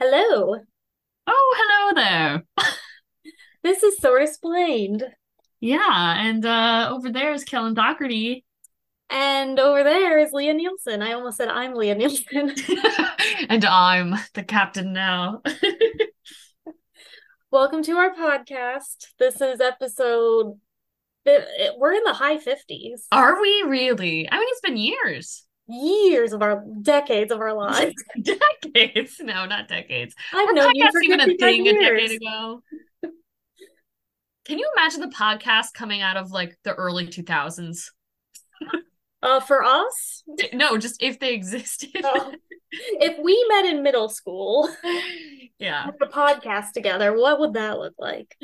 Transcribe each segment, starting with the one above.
Hello, Oh, hello there. this is Sort Explained. Yeah, and uh over there is Kelin Doherty. And over there is Leah Nielsen. I almost said I'm Leah Nielsen. And I'm the captain now. Welcome to our podcast. This is episode, we're in the high 50s. Are we really? I mean, it's been years. Years of our, decades of our lives. Decades. No, not decades. I've known you for even a 55 thing a decade ago? Can you imagine the podcast coming out of like the early 2000s? Uh, for us, No, just if they existed. uh, if we met in middle school, Yeah, with a podcast together, what would that look like?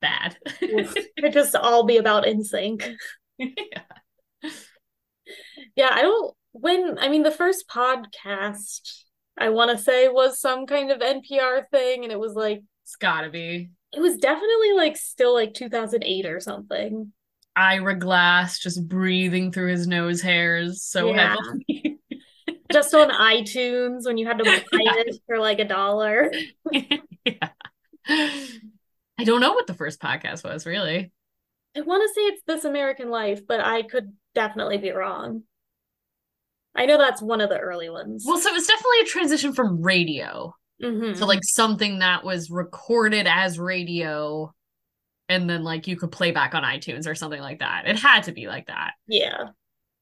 bad. It'd just all be about NSYNC. Yeah. Yeah, I don't when I mean the first podcast I want to say was some kind of NPR thing and it was like It's gotta be. it was definitely like still like 2008 or something. Ira Glass just breathing through his nose hairs so Yeah. heavily. Just on iTunes when you had to buy it for like a dollar. yeah. I don't know what the first podcast was, really. I want to say it's This American Life, but I could definitely be wrong. I know that's one of the early ones. Well, so it was definitely a transition from radio Mhm. to like something that was recorded as radio and then like you could play back on iTunes or something like that. It had to be like that. yeah.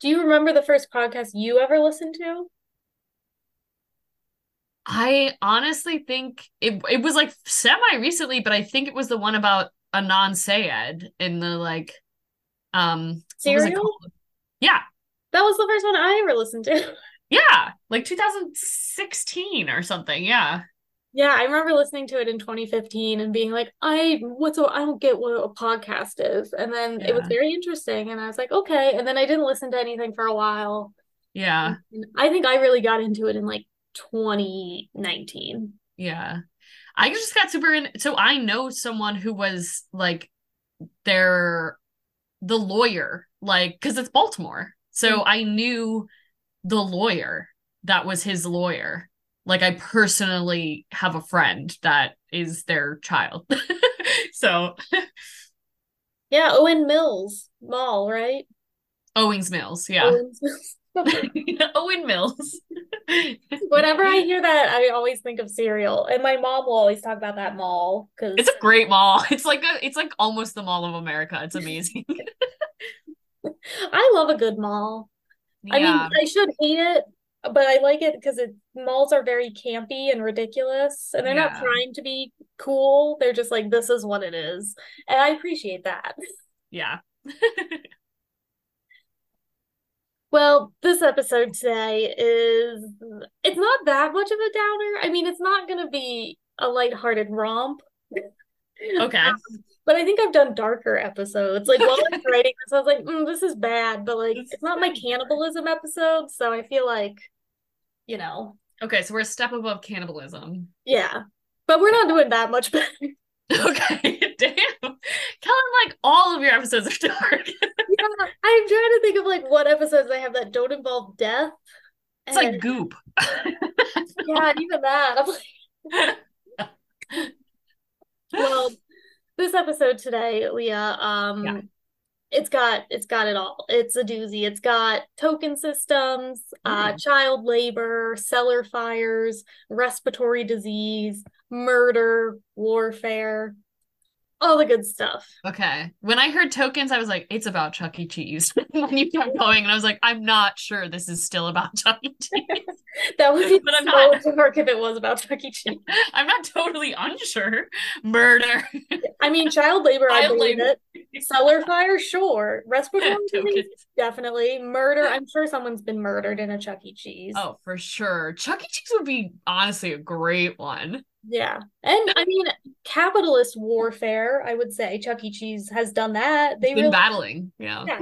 Do you remember the first podcast you ever listened to? I honestly think it it was like semi recently, but I think it was the one about Adnan Syed in the like um what was it Serial? Yeah. That was the first one I ever listened to. Yeah, like 2016 or something. Yeah. Yeah, I remember listening to it in 2015 and being like, I what's a, I don't get what a podcast is. And then it was very interesting and I was like, okay. And then I didn't listen to anything for a while. Yeah. And I think I really got into it in like 2019. Yeah. I just got super in so I know someone who was like their the lawyer, like because it's Baltimore. So Mhm. I knew the lawyer that was his lawyer. Like I personally have a friend that is their child. so Yeah, Owen Mills Mall, right? Owings Mills, yeah. Owen's Mills. Owen Mills. Whenever I hear that, I always think of cereal. And my mom will always talk about that mall because It's a great mall. It's like a, it's like almost the Mall of America. It's amazing. I love a good mall. I mean, I should hate it, but I like it because it malls are very campy and ridiculous, and they're not trying to be cool. They're just like, this is what it is. And I appreciate that. Yeah. Well, this episode today is it's not that much of a downer. I mean, it's not gonna be a lighthearted romp. Okay. Um, But I think I've done darker episodes. Like while I was writing this, I was like, mm, this is bad, but like it's not my bad. cannibalism episode, so I feel like, you know, Okay, so we're a step above cannibalism. yeah. But we're not doing that much better. Okay, damn. Kelin, like all of your episodes are dark. Yeah, I'm trying to think of like what episodes I have that don't involve death. It's like goop. yeah, even that. I'm like, well, this episode today, Leah, um, Yeah. it's got it's got it all. It's a doozy. It's got token systems, uh, child labor, cellar fires, respiratory disease, murder, warfare, all the good stuff. Okay. When I heard tokens, I was like, it's about Chuck E. Cheese. when you kept going, and I was like, I'm not sure this is still about Chuck E. Cheese. That would be But I'm so not. dark if it was about Chuck E. Cheese. I'm not totally unsure. Murder. I mean, child labor, I believe labor. it. Cellar fire, sure. Respiratory disease, definitely. Murder, I'm sure someone's been murdered in a Chuck E. Cheese. Oh, for sure. Chuck E. Cheese would be honestly a great one. Yeah. And I mean, capitalist warfare, I would say Chuck E. Cheese has done that. They've Been really, battling. Yeah. yeah,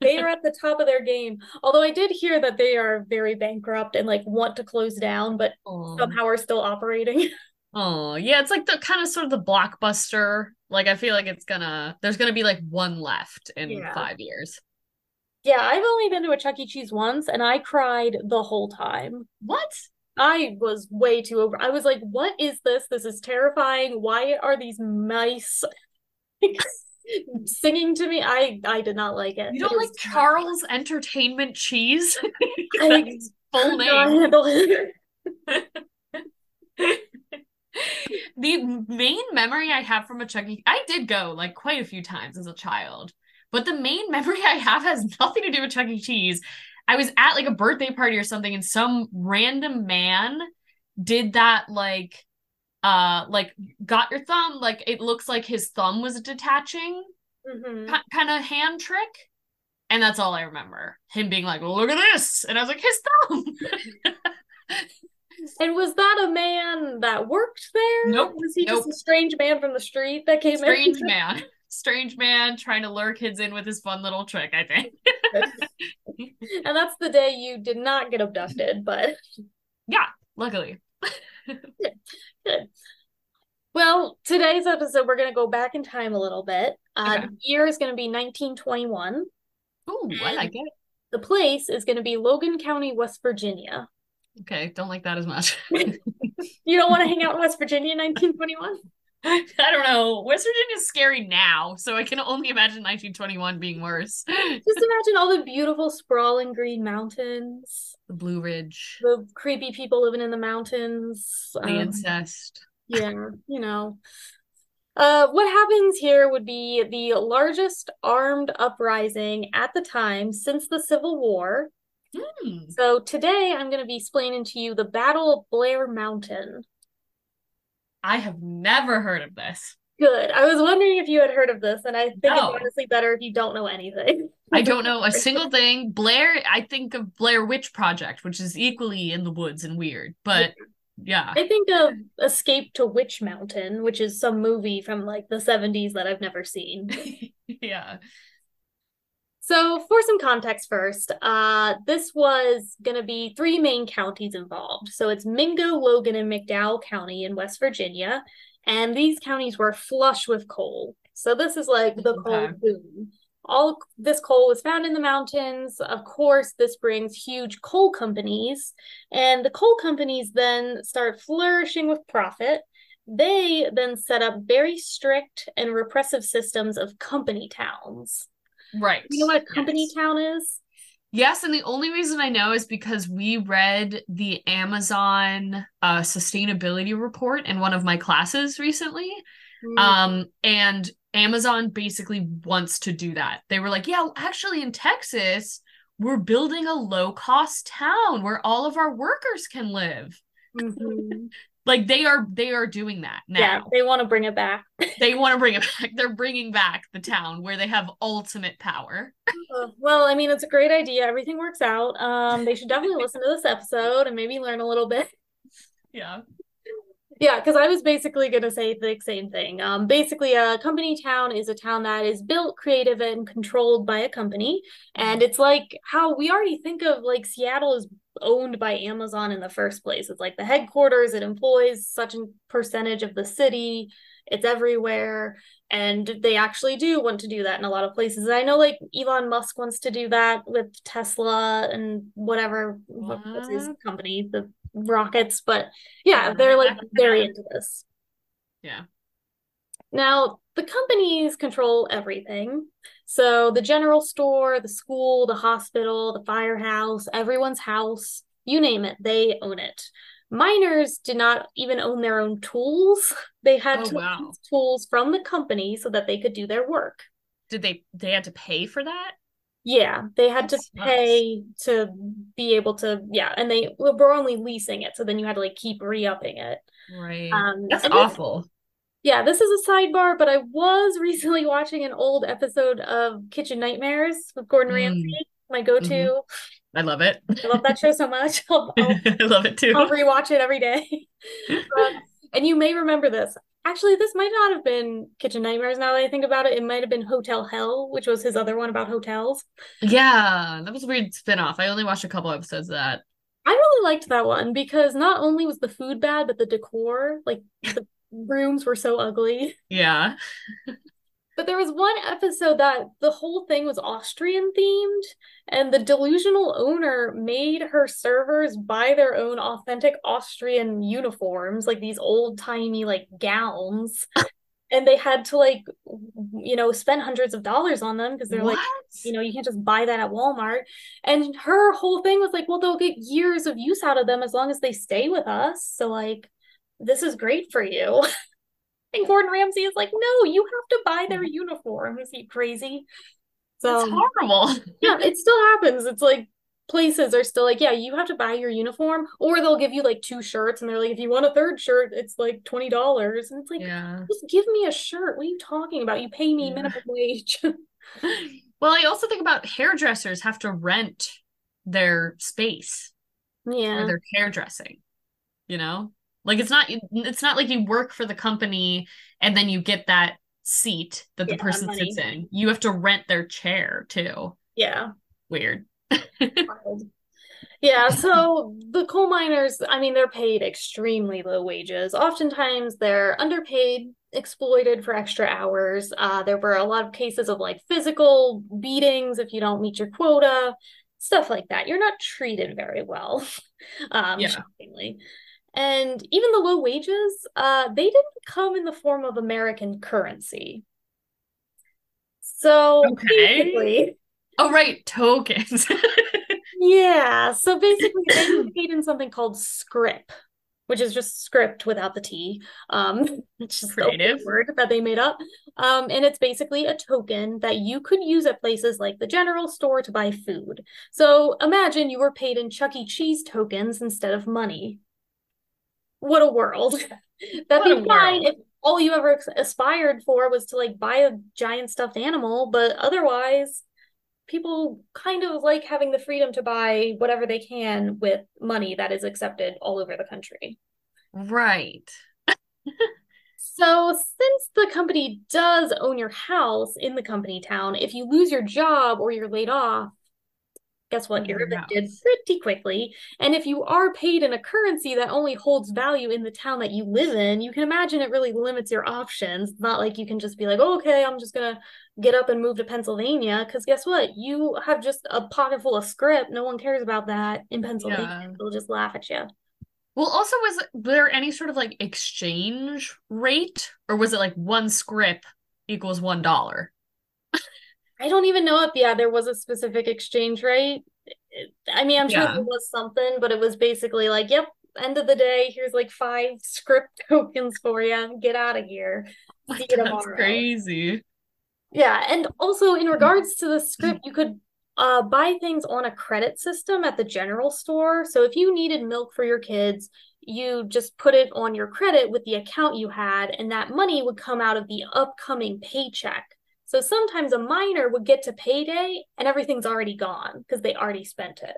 they are at the top of their game. Although I did hear that they are very bankrupt and like want to close down, but Oh. somehow are still operating. Oh, yeah, it's like the kind of sort of the blockbuster. Like I feel like it's gonna there's gonna be like one left in Yeah. five years. Yeah, I've only been to a Chuck E. Cheese once and I cried the whole time. What? I was way too over. I was like, what is this? This is terrifying. Why are these mice singing to me? I I did not like it. You don't It like Charles Entertainment Cheese? I full name. the main memory I have from a Chuck E. I did go like quite a few times as a child, but the main memory I have has nothing to do with Chuck E. Cheese. I was at like a birthday party or something, and some random man did that like uh like got your thumb like it looks like his thumb was detaching Mhm. kind of hand trick. And that's all i remember him being like look at this. And i was like his thumb. And was that a man that worked there? Nope, Was he nope. just a strange man from the street that came in? Strange man. Strange man trying to lure kids in with his fun little trick i think. And that's the day you did not get abducted, but yeah luckily good. Well, today's episode, we're going to go back in time a little bit. Uh, Okay. The year is going to be 1921. Ooh, i like it The place is going to be Logan County, West Virginia. okay don't like that as much You don't want to hang out in West Virginia in 1921? I don't know. West Virginia is scary now, so I can only imagine 1921 being worse. Just imagine all the beautiful, sprawling green mountains, The Blue Ridge, the creepy people living in the mountains. the um, incest. Yeah, you know. Uh, what happens here would be the largest armed uprising at the time since the Civil War. Hmm. So today I'm going to be explaining to you the Battle of Blair Mountain. I have never heard of this. Good. I was wondering if you had heard of this, and I think No. it's honestly better if you don't know anything. I don't know a single thing. Blair, I think of Blair Witch Project, which is equally in the woods and weird, but yeah. I think of Escape to Witch Mountain, which is some movie from like the 70s that I've never seen. yeah. So, for some context first, uh, this was going to be three main counties involved. So, it's Mingo, Logan, and McDowell County in West Virginia. And these counties were flush with coal. So, this is like the coal Okay. boom. All this coal was found in the mountains. Of course, this brings huge coal companies. And the coal companies then start flourishing with profit. They then set up very strict and repressive systems of company towns. Right. You know what a company Yes. town is? Yes, and the only reason I know is because we read the Amazon uh, sustainability report in one of my classes recently. Mm. Um, and Amazon basically wants to do that. They were like, yeah, actually, in Texas, we're building a low cost town where all of our workers can live. Mhm. Like they are, they are doing that now. Yeah, they want to bring it back. They want to bring it back. They're bringing back the town where they have ultimate power. Uh, well, I mean, it's a great idea. Everything works out. Um, they should definitely listen to this episode and maybe learn a little bit. Yeah. Yeah, because I was basically going to say the same thing. Um, basically, a company town is a town that is built, creative, and controlled by a company. And it's like how we already think of like Seattle is owned by Amazon in the first place. It's like the headquarters, it employs such a percentage of the city, it's everywhere. And they actually do want to do that in a lot of places. And I know like Elon Musk wants to do that with Tesla and whatever what- what's his company, the rockets. But yeah, they're like very into this. Yeah. Now, the companies control everything. So the general store, the school, the hospital, the firehouse, everyone's house, you name it, they own it. Miners did not even own their own tools. They had Oh, to wow. tools from the company so that they could do their work. Did they, they had to pay for that? Yeah, they had That to pay to be able to, yeah, and they were only leasing it, so then you had to like keep re-upping it. Right. Um, That's awful. Yeah, this is a sidebar, but I was recently watching an old episode of Kitchen Nightmares with Gordon Mm. Ramsay, my go-to. I love it. I love that show so much. I'll, I'll, I love it too. I'll rewatch it every day. Uh, and you may remember this. Actually, this might not have been Kitchen Nightmares now that I think about it. It might have been Hotel Hell, which was his other one about hotels. Yeah, that was a weird spin-off. I only watched a couple episodes of that. I really liked that one because not only was the food bad, but the decor, like the rooms were so ugly. Yeah. But there was one episode that the whole thing was Austrian themed, and the delusional owner made her servers buy their own authentic Austrian uniforms, like these old timey like gowns. and they had to like you know spend hundreds of dollars on them because they're what? like you know you can't just buy that at walmart and her whole thing was like well they'll get years of use out of them as long as they stay with us so like this is great for you and gordon ramsay is like no you have to buy their mm. uniforms you crazy so That's horrible yeah it still happens it's like places are still like, yeah, you have to buy your uniform, or they'll give you like two shirts, and they're like, if you want a third shirt, it's like twenty dollars, and it's like, yeah. just give me a shirt. What are you talking about? You pay me yeah. minimum wage. well, I also think about hairdressers have to rent their space, yeah, for their hairdressing. You know, like it's not it's not like you work for the company and then you get that seat that the yeah, person money. sits in. You have to rent their chair too. Yeah. Weird yeah, so the coal miners, I mean, they're paid extremely low wages. Oftentimes they're underpaid, exploited for extra hours. Uh, there were a lot of cases of like physical beatings if you don't meet your quota, stuff like that. You're not treated very well, um, yeah. shockingly. And even the low wages, uh, they didn't come in the form of American currency. So okay. basically, Oh, right. Tokens. yeah. So basically, they were paid in something called scrip, which is just script without the T. Um, it's just creative word that they made up. Um, and it's basically a token that you could use at places like the general store to buy food. So imagine you were paid in Chuck E. Cheese tokens instead of money. What a world. That'd be fine if all you ever aspired for was to like buy a giant stuffed animal, but otherwise people kind of like having the freedom to buy whatever they can with money that is accepted all over the country. Right. so, since the company does own your house in the company town, if you lose your job or you're laid off, guess what? You're mm-hmm. evicted pretty quickly. And if you are paid in a currency that only holds value in the town that you live in, you can imagine it really limits your options. It's not like you can just be like, oh, okay, I'm just going to get up and move to Pennsylvania. Because guess what? You have just a pocket full of script. No one cares about that in Pennsylvania. Yeah. They'll just laugh at you. Well, also, was there any sort of like exchange rate, or was it like one script equals one dollar? I don't even know if yeah there was a specific exchange rate. I mean, I'm sure yeah. there was something, but it was basically like, yep, end of the day, here's like five script tokens for you. Get out of here. See you That's crazy. Yeah, and also in regards to the script, you could uh, buy things on a credit system at the general store. So if you needed milk for your kids, you just put it on your credit with the account you had, and that money would come out of the upcoming paycheck. So sometimes a miner would get to payday and everything's already gone because they already spent it.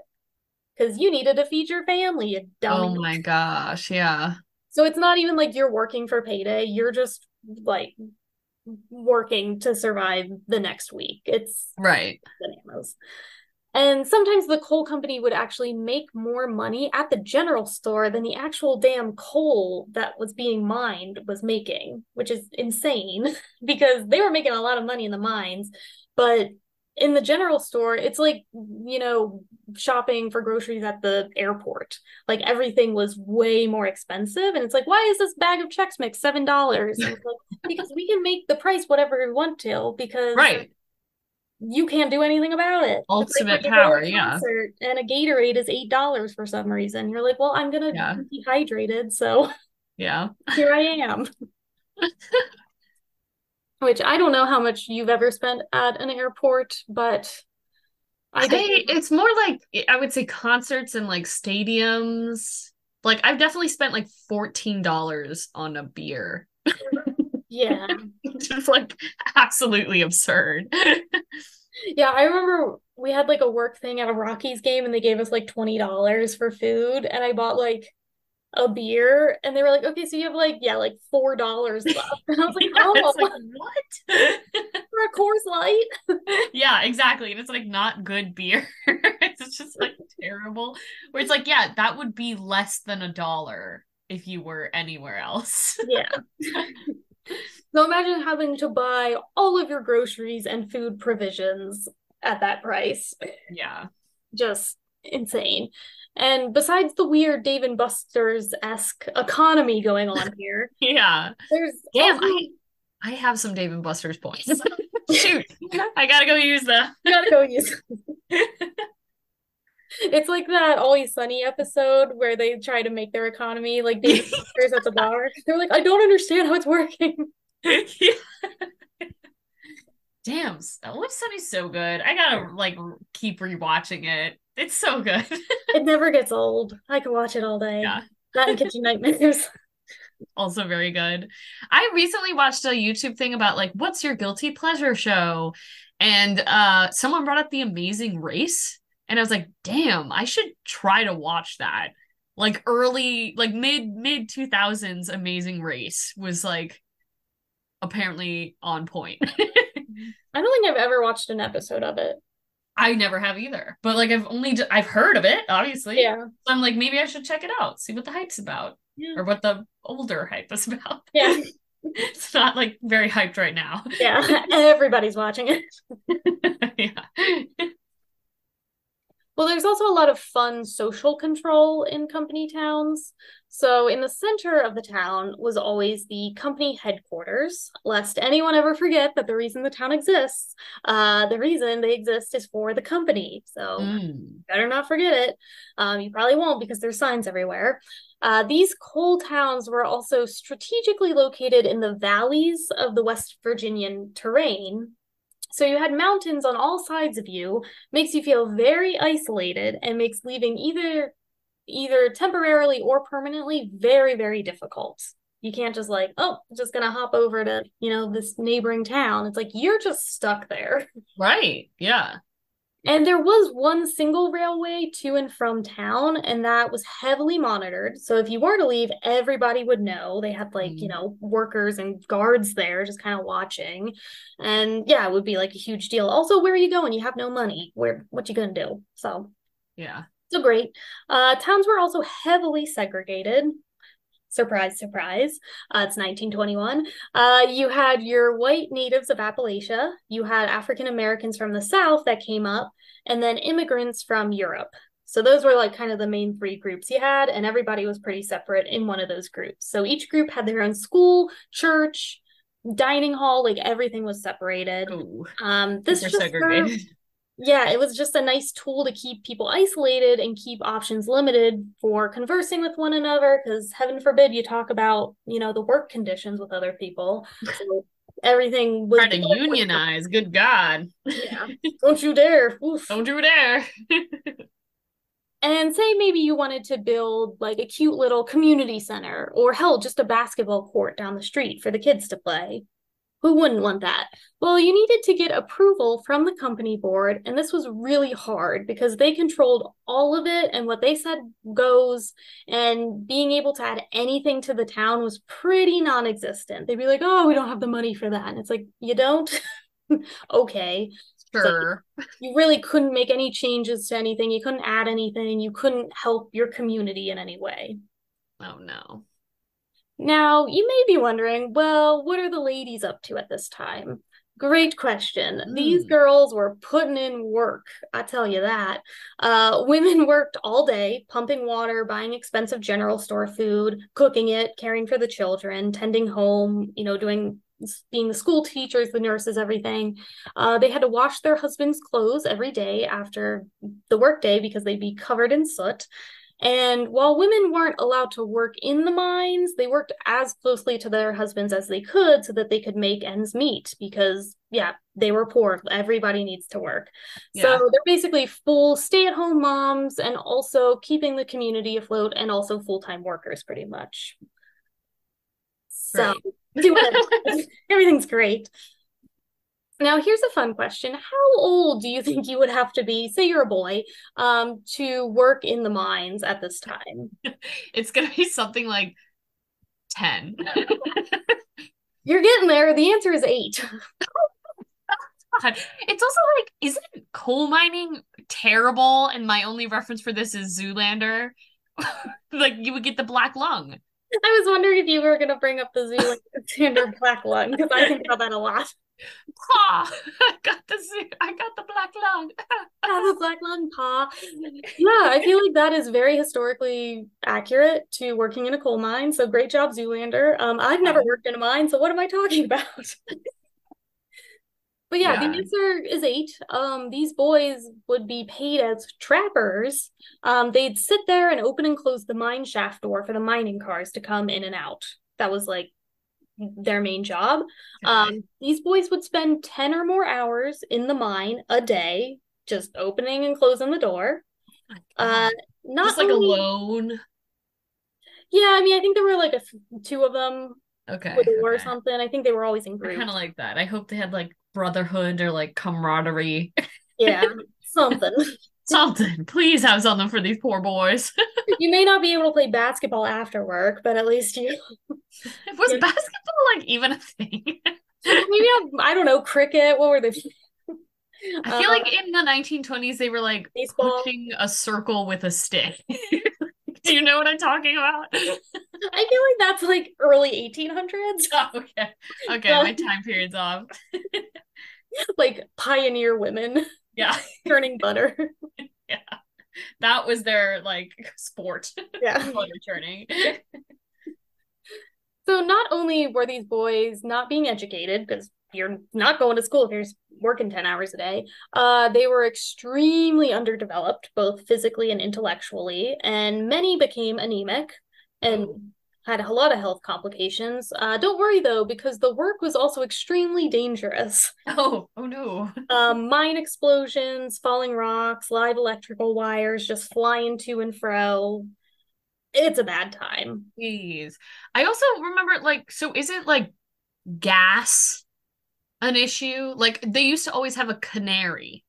Because you needed to feed your family, you dummy. Oh my gosh, yeah. So it's not even like you're working for payday, you're just like working to survive the next week. It's right. Bananas. And sometimes the coal company would actually make more money at the general store than the actual damn coal that was being mined was making, which is insane because they were making a lot of money in the mines. But in the general store, it's like, you know, shopping for groceries at the airport. Like everything was way more expensive. And it's like, why is this bag of Chex Mix $7? Like, because we can make the price whatever we want to because right you can't do anything about it. Ultimate like power, yeah. And a Gatorade is eight dollars for some reason. You're like, well, I'm gonna yeah. be dehydrated, so yeah, here I am. Which I don't know how much you've ever spent at an airport, but I, I it's more like I would say concerts and like stadiums. Like I've definitely spent like fourteen dollars on a beer. Yeah. It's just like absolutely absurd. yeah, I remember we had like a work thing at a Rockies game and they gave us like $20 for food and I bought like a beer and they were like, okay, so you have like, yeah, like four dollars left. And I was like, yeah, oh like, what? for a Coors Light? yeah, exactly. And it's like not good beer. it's just like terrible. Where it's like, yeah, that would be less than a dollar if you were anywhere else. yeah. So imagine having to buy all of your groceries and food provisions at that price. Yeah. Just insane. And besides the weird Dave and Buster's esque economy going on here, yeah, there's damn. Also- I I have some Dave and Buster's points. Shoot, I gotta go use them. gotta go use. it's like that Always Sunny episode where they try to make their economy like Dave at the bar. They're like, I don't understand how it's working. yeah. Damn, Always Sunny's so good. I gotta like keep rewatching it. It's so good. it never gets old. I can watch it all day. Yeah. That and Kitchen Nightmares. Also very good. I recently watched a YouTube thing about like what's your guilty pleasure show? And uh someone brought up the amazing race. And I was like, damn, I should try to watch that. Like early, like mid mid 2000s amazing race was like apparently on point. I don't think I've ever watched an episode of it. I never have either. But like I've only I've heard of it, obviously. Yeah. So I'm like maybe I should check it out, see what the hype's about. Yeah. Or what the older hype is about. Yeah. it's not like very hyped right now. Yeah. Everybody's watching it. yeah. Well, there's also a lot of fun social control in company towns. So, in the center of the town was always the company headquarters, lest anyone ever forget that the reason the town exists, uh, the reason they exist is for the company. So, mm. better not forget it. Um, you probably won't because there's signs everywhere. Uh, these coal towns were also strategically located in the valleys of the West Virginian terrain, so you had mountains on all sides of you, makes you feel very isolated and makes leaving either either temporarily or permanently very very difficult. You can't just like, oh, just going to hop over to, you know, this neighboring town. It's like you're just stuck there. Right. Yeah. And there was one single railway to and from town, and that was heavily monitored. So if you were to leave, everybody would know. They had like, mm. you know, workers and guards there just kind of watching. And yeah, it would be like a huge deal. Also, where are you going? You have no money. Where what you gonna do? So yeah. So great. Uh, towns were also heavily segregated surprise, surprise. Uh, it's 1921. Uh, you had your white natives of Appalachia, you had African Americans from the South that came up, and then immigrants from Europe. So those were like kind of the main three groups you had, and everybody was pretty separate in one of those groups. So each group had their own school, church, dining hall, like everything was separated. Ooh, um, this just segregated. Served, yeah, it was just a nice tool to keep people isolated and keep options limited for conversing with one another. Because heaven forbid you talk about, you know, the work conditions with other people. So everything was trying to unionize. Good God! Yeah, don't you dare! Oof. Don't you dare! and say maybe you wanted to build like a cute little community center, or hell, just a basketball court down the street for the kids to play. Who wouldn't want that? Well, you needed to get approval from the company board, and this was really hard because they controlled all of it, and what they said goes. And being able to add anything to the town was pretty non existent. They'd be like, oh, we don't have the money for that. And it's like, you don't? okay. Sure. So you really couldn't make any changes to anything. You couldn't add anything. You couldn't help your community in any way. Oh, no. Now, you may be wondering, well, what are the ladies up to at this time? Great question. Mm. These girls were putting in work, I tell you that. Uh, women worked all day, pumping water, buying expensive general store food, cooking it, caring for the children, tending home, you know, doing being the school teachers, the nurses, everything. Uh, they had to wash their husband's clothes every day after the workday because they'd be covered in soot. And while women weren't allowed to work in the mines, they worked as closely to their husbands as they could so that they could make ends meet because, yeah, they were poor. Everybody needs to work. Yeah. So they're basically full stay at home moms and also keeping the community afloat and also full time workers, pretty much. So, everything's great. Now, here's a fun question. How old do you think you would have to be, say you're a boy, um, to work in the mines at this time? It's going to be something like 10. you're getting there. The answer is eight. it's also like, isn't coal mining terrible? And my only reference for this is Zoolander. like, you would get the black lung. I was wondering if you were going to bring up the Zoolander black lung because I think about that a lot. Pa, I got the I got the black lung. Have the black lung, pa. Yeah, I feel like that is very historically accurate to working in a coal mine. So great job, Zoolander. Um, I've never worked in a mine, so what am I talking about? But yeah, yeah, the answer is eight. Um, these boys would be paid as trappers. Um, they'd sit there and open and close the mine shaft door for the mining cars to come in and out. That was like their main job. Um, these boys would spend 10 or more hours in the mine a day, just opening and closing the door. Uh, not just like only... alone. Yeah, I mean, I think there were like a two of them. Okay. Or okay. something. I think they were always in groups. Kind of like that. I hope they had like brotherhood or like camaraderie. Yeah, something. Something. Please have something for these poor boys. you may not be able to play basketball after work, but at least you. Was basketball like even a thing? Maybe I don't know cricket. What were they? I feel uh, like in the 1920s they were like baseball. pushing a circle with a stick. Do you know what I'm talking about? I feel like that's like early 1800s. Oh, okay. Okay, my time period's off. like pioneer women. Yeah. turning butter. Yeah. That was their like sport. Yeah. butter turning. So not only were these boys not being educated because you're not going to school if you're working 10 hours a day. Uh, they were extremely underdeveloped, both physically and intellectually, and many became anemic and oh. Had a lot of health complications. Uh, don't worry though, because the work was also extremely dangerous. Oh, oh no. um, mine explosions, falling rocks, live electrical wires just flying to and fro. It's a bad time. Jeez. I also remember, like, so is it like gas an issue. Like they used to always have a canary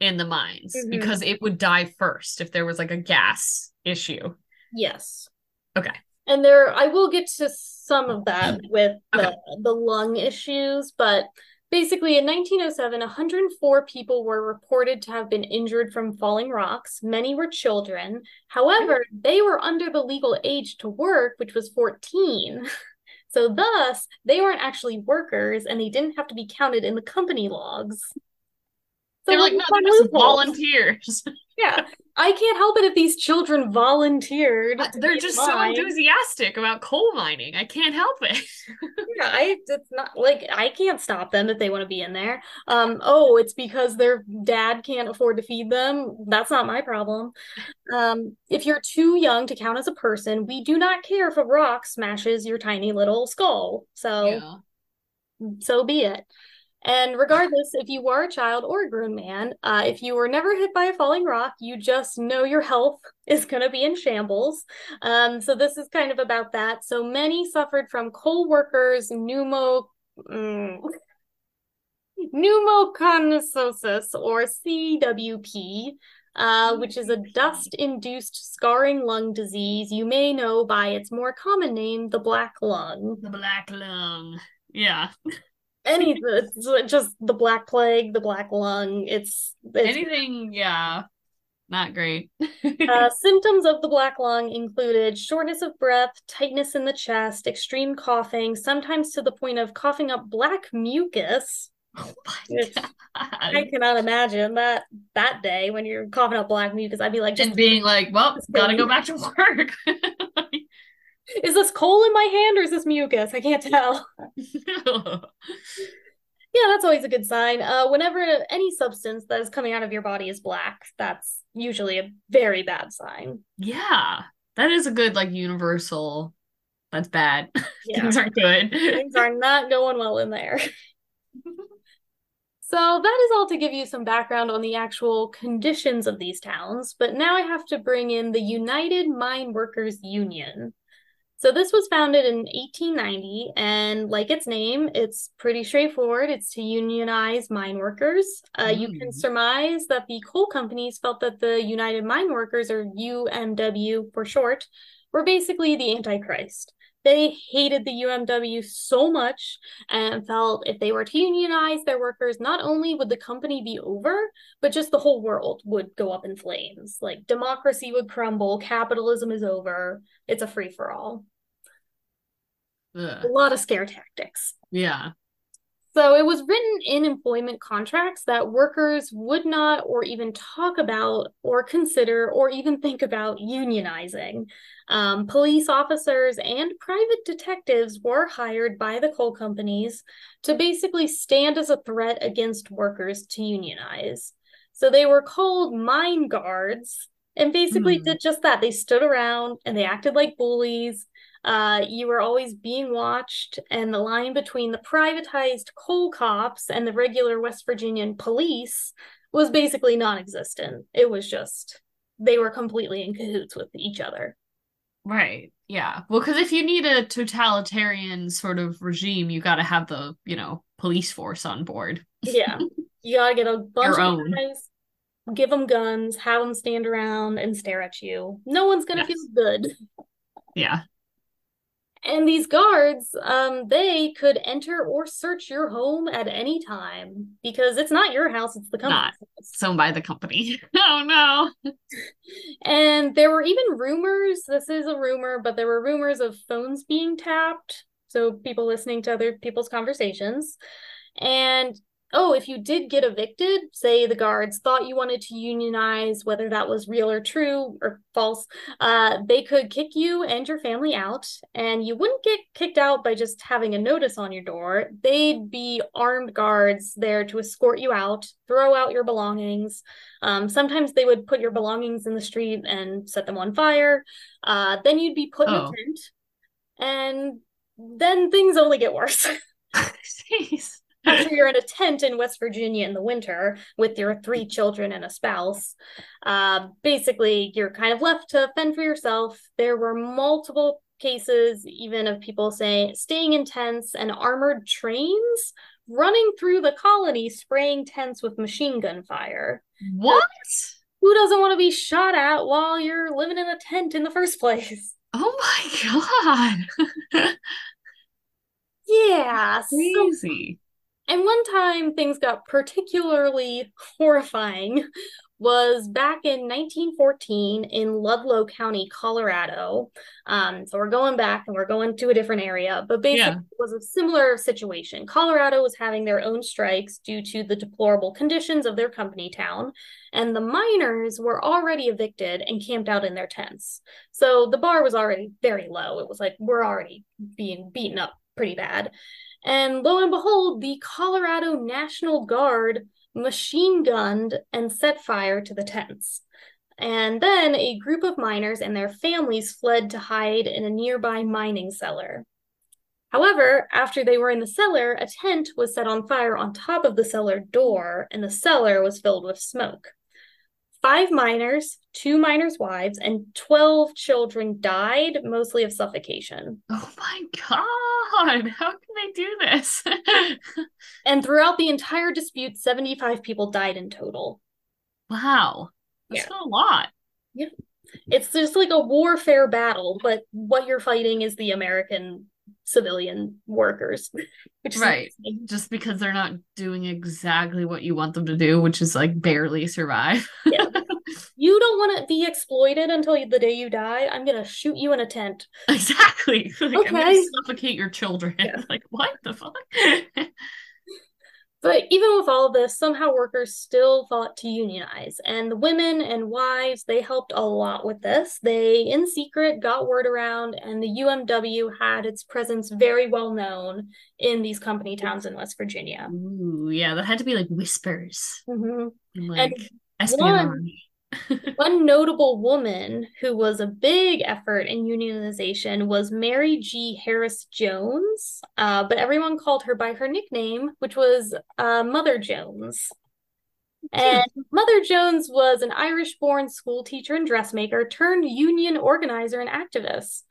in the mines mm-hmm. because it would die first if there was like a gas issue. Yes. Okay. And there I will get to some of that mm-hmm. with the, the lung issues, but basically in 1907 104 people were reported to have been injured from falling rocks. Many were children. However mm-hmm. they were under the legal age to work which was 14 So thus, they weren't actually workers and they didn't have to be counted in the company logs. They're like, no, they're just volunteers. yeah. I can't help it if these children volunteered. They're just so enthusiastic about coal mining. I can't help it. yeah, I it's not like I can't stop them if they want to be in there. Um, oh, it's because their dad can't afford to feed them. That's not my problem. Um, if you're too young to count as a person, we do not care if a rock smashes your tiny little skull. So yeah. so be it. And regardless if you are a child or a grown man, uh, if you were never hit by a falling rock, you just know your health is going to be in shambles. Um, so this is kind of about that. So many suffered from coal workers pneumo. Mm, pneumoconiosis or CWP, uh, which is a dust induced scarring lung disease you may know by its more common name, the black lung. The black lung. Yeah. any it's just the black plague the black lung it's, it's anything yeah. Not great. Uh, symptoms of the black lung included shortness of breath tightness in the chest extreme coughing sometimes to the point of coughing up black mucus. Oh I cannot imagine that that day when you're coughing up black mucus. I'd be like, just and being like, well, gotta go back to work. is this coal in my hand or is this mucus? I can't tell. yeah, that's always a good sign. Uh, whenever any substance that is coming out of your body is black, that's usually a very bad sign. Yeah, that is a good like universal. That's bad. Yeah. Things aren't good. Things are not going well in there. So that is all to give you some background on the actual conditions of these towns, but now I have to bring in the United Mine Workers Union. So this was founded in 1890, and like its name, it's pretty straightforward. It's to unionize mine workers. Uh, mm. You can mm. surmise that the coal companies felt that the United Mine Workers, or UMW for short, were basically the Antichrist. They hated the UMW so much and felt if they were to unionize their workers, not only would the company be over, but just the whole world would go up in flames. Like democracy would crumble, capitalism is over, it's a free for all. A lot of scare tactics. Yeah. So it was written in employment contracts that workers would not or even talk about or consider or even think about unionizing. Um, police officers and private detectives were hired by the coal companies to basically stand as a threat against workers to unionize. So they were called mine guards and basically mm. did just that. They stood around and they acted like bullies uh, you were always being watched, and the line between the privatized coal cops and the regular West Virginian police was basically non existent. It was just, they were completely in cahoots with each other. Right. Yeah. Well, because if you need a totalitarian sort of regime, you got to have the, you know, police force on board. yeah. You got to get a bunch Your of own. guys, give them guns, have them stand around and stare at you. No one's going to yes. feel good. Yeah. And these guards, um, they could enter or search your home at any time because it's not your house, it's the company's not owned by the company. oh no. and there were even rumors, this is a rumor, but there were rumors of phones being tapped. So people listening to other people's conversations. And oh, if you did get evicted, say the guards thought you wanted to unionize, whether that was real or true or false, uh, they could kick you and your family out. And you wouldn't get kicked out by just having a notice on your door. They'd be armed guards there to escort you out, throw out your belongings. Um, sometimes they would put your belongings in the street and set them on fire. Uh, then you'd be put oh. in a oh. tent. And then things only get worse. Jeez after you're in a tent in West Virginia in the winter with your three children and a spouse, uh, basically you're kind of left to fend for yourself. There were multiple cases, even of people saying staying in tents and armored trains running through the colony, spraying tents with machine gun fire. What? So, who doesn't want to be shot at while you're living in a tent in the first place? Oh my god. yeah. Crazy. So, and one time things got particularly horrifying was back in 1914 in Ludlow County, Colorado. Um, so we're going back and we're going to a different area, but basically yeah. it was a similar situation. Colorado was having their own strikes due to the deplorable conditions of their company town, and the miners were already evicted and camped out in their tents. So the bar was already very low. It was like we're already being beaten up pretty bad. And lo and behold, the Colorado National Guard machine gunned and set fire to the tents. And then a group of miners and their families fled to hide in a nearby mining cellar. However, after they were in the cellar, a tent was set on fire on top of the cellar door, and the cellar was filled with smoke five miners, two miners' wives, and 12 children died, mostly of suffocation. Oh my God. How can they do this? and throughout the entire dispute, 75 people died in total. Wow. That's yeah. a lot. Yeah. It's just like a warfare battle, but what you're fighting is the American civilian workers. right. Just because they're not doing exactly what you want them to do, which is like barely survive. yeah. You don't want to be exploited until the day you die. I'm going to shoot you in a tent. Exactly. Like, okay. I'm going to suffocate your children. Yeah. Like, what the fuck? But even with all of this, somehow workers still fought to unionize. And the women and wives, they helped a lot with this. They, in secret, got word around, and the UMW had its presence very well known in these company towns in West Virginia. Ooh, yeah, that had to be like whispers. Mm-hmm. Like and espionage. One, one notable woman who was a big effort in unionization was Mary G. Harris Jones, uh, but everyone called her by her nickname, which was uh, Mother Jones. And Mother Jones was an Irish born school teacher and dressmaker turned union organizer and activist.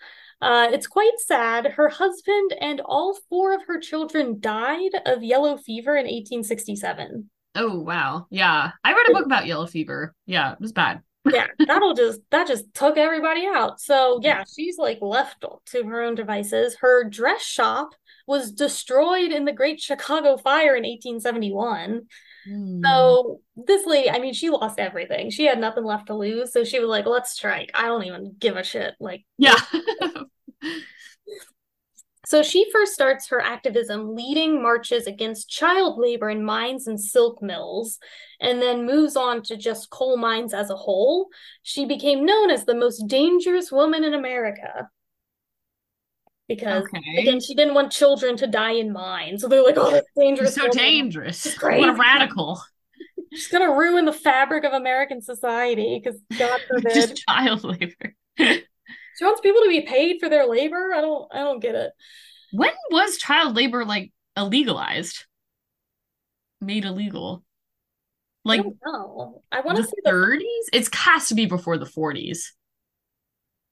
Uh, it's quite sad. Her husband and all four of her children died of yellow fever in 1867. Oh wow. Yeah. I read a book about yellow fever. Yeah, it was bad. yeah, that'll just that just took everybody out. So yeah, she's like left to her own devices. Her dress shop was destroyed in the Great Chicago Fire in 1871. Mm. So this lady, I mean, she lost everything. She had nothing left to lose. So she was like, let's strike. I don't even give a shit. Like, yeah. So she first starts her activism leading marches against child labor in mines and silk mills, and then moves on to just coal mines as a whole. She became known as the most dangerous woman in America. Because Okay. again, she didn't want children to die in mines. So they're like, oh, that's dangerous. So woman. dangerous. She's What a radical. She's gonna ruin the fabric of American society because God forbid. Just child labor. She wants people to be paid for their labor. I don't I don't get it. When was child labor like illegalized? Made illegal? Like I. I want to say the 30s? It has to be before the 40s.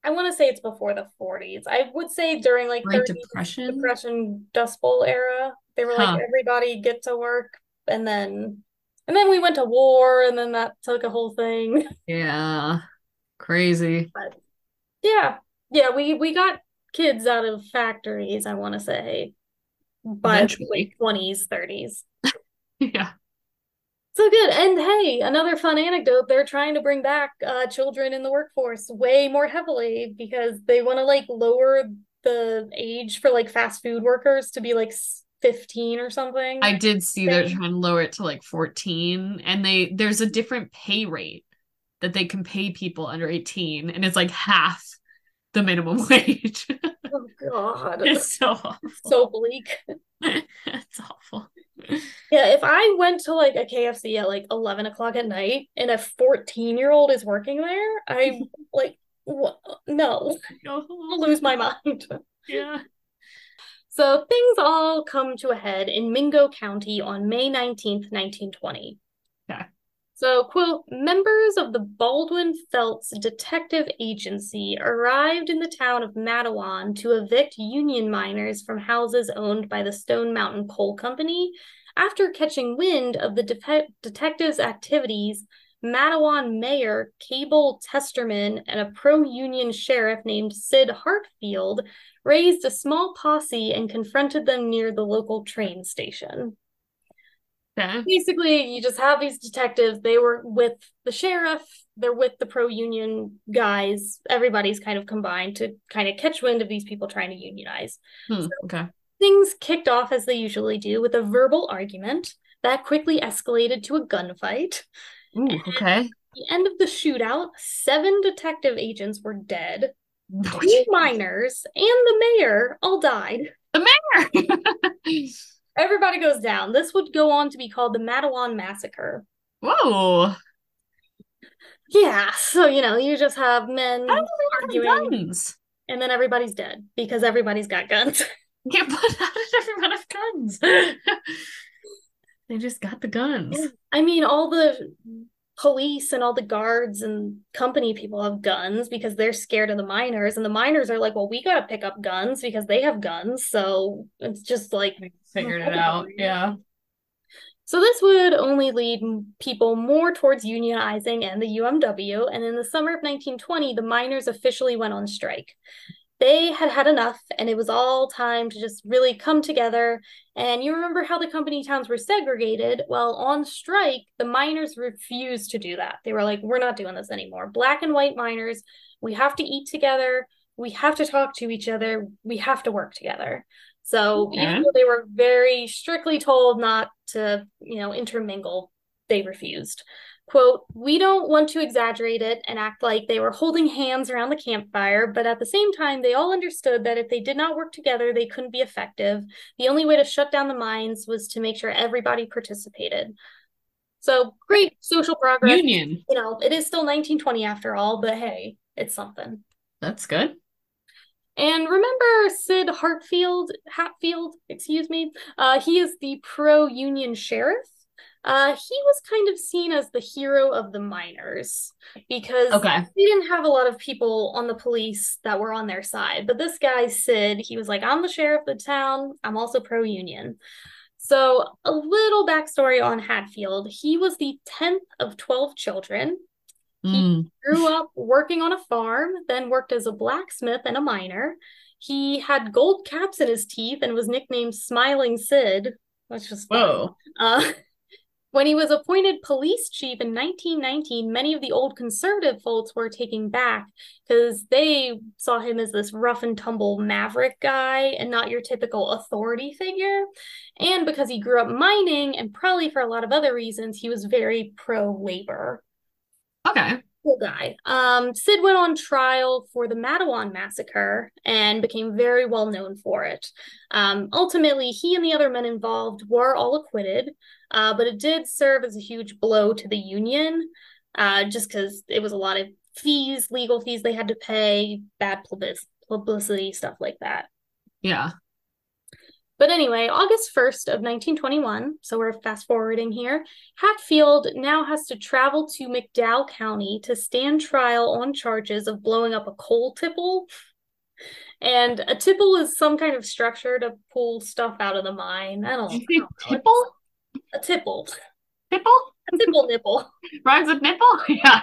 I want to say it's before the 40s. I would say during like 30s, Depression. Depression Dust Bowl era. They were like everybody get to work and then and then we went to war and then that took a whole thing. Yeah. Crazy. Yeah. Yeah, we we got kids out of factories, I want to say by like 20s, 30s. Yeah. So good. And hey, another fun anecdote, they're trying to bring back uh children in the workforce way more heavily because they want to like lower the age for like fast food workers to be like 15 or something. I did see they're trying to lower it to like 14 and they there's a different pay rate that they can pay people under 18 and it's like half the minimum wage. Oh God. it's so awful. So bleak. it's awful. Yeah, if I went to like a KFC at like 11 o'clock at night and a 14 year old is working there, I'm like, wha- no, I'll lose my mind. Yeah. So things all come to a head in Mingo County on May 19th, 1920. So, quote, members of the Baldwin Felts Detective Agency arrived in the town of Matewan to evict union miners from houses owned by the Stone Mountain Coal Company. After catching wind of the def- detectives' activities, Matewan Mayor Cabell Testerman and a pro union sheriff named Sid Hartfield raised a small posse and confronted them near the local train station. Okay. Basically, you just have these detectives, they were with the sheriff, they're with the pro union guys. Everybody's kind of combined to kind of catch wind of these people trying to unionize. Hmm, okay. Things kicked off as they usually do with a verbal argument that quickly escalated to a gunfight. Ooh, okay. At the end of the shootout, seven detective agents were dead, two miners, and the mayor all died. Everybody goes down. This would go on to be called the Matewan Massacre. Whoa. Yeah, so you know, you just have men arguing, guns? and then everybody's dead because everybody's got guns. Yeah, but how did everyone have guns? they just got the guns. I mean, all the police and all the guards and company people have guns because they're scared of the miners, and the miners are like, well, we gotta pick up guns because they have guns. So it's just like They figured it out. Yeah. So this would only lead people more towards unionizing and the UMW, and in the summer of 1920, the miners officially went on strike. They had had enough, and it was all time to just really come together. And you remember how the company towns were segregated? Well, on strike, the miners refused to do that. They were like, we're not doing this anymore. Black and white miners, we have to eat together, we have to talk to each other, we have to work together. So Okay. even though they were very strictly told not to, you know, intermingle, they refused. Quote, we don't want to exaggerate it and act like they were holding hands around the campfire, but at the same time, they all understood that if they did not work together, they couldn't be effective. The only way to shut down the mines was to make sure everybody participated. So great social progress. Union. You know, it is still 1920 after all, but hey, it's something. That's good. And remember Sid Hartfield, Hatfield, excuse me. Uh, he is the pro-union sheriff. Uh, he was kind of seen as the hero of the miners because Okay. they didn't have a lot of people on the police that were on their side. But this guy, Sid, he was like, I'm the sheriff of the town. I'm also pro-union. So a little backstory on Hatfield. He was the 10th of 12 children. Mm. Grew up working on a farm, then worked as a blacksmith and a miner. He had gold caps in his teeth and was nicknamed Smiling Sid, which was. Whoa. Uh, When he was appointed police chief in 1919, many of the old conservative folks were taking back because they saw him as this rough and tumble maverick guy and not your typical authority figure. And because he grew up mining and probably for a lot of other reasons, he was very pro labor. Okay. Cool guy. Um, Sid went on trial for the Matewan massacre and became very well known for it. Um, ultimately, he and the other men involved were all acquitted, uh, but it did serve as a huge blow to the union, uh, just because it was a lot of fees, legal fees they had to pay, bad publicity, stuff like that. Yeah. But anyway, August 1st of 1921, so we're fast forwarding here, Hatfield now has to travel to McDowell County to stand trial on charges of blowing up a coal tipple. And a tipple is some kind of structure to pull stuff out of the mine. I don't, know. Tipple? A tipple. Tipple? A tipple nipple. Rhymes with nipple? Yeah.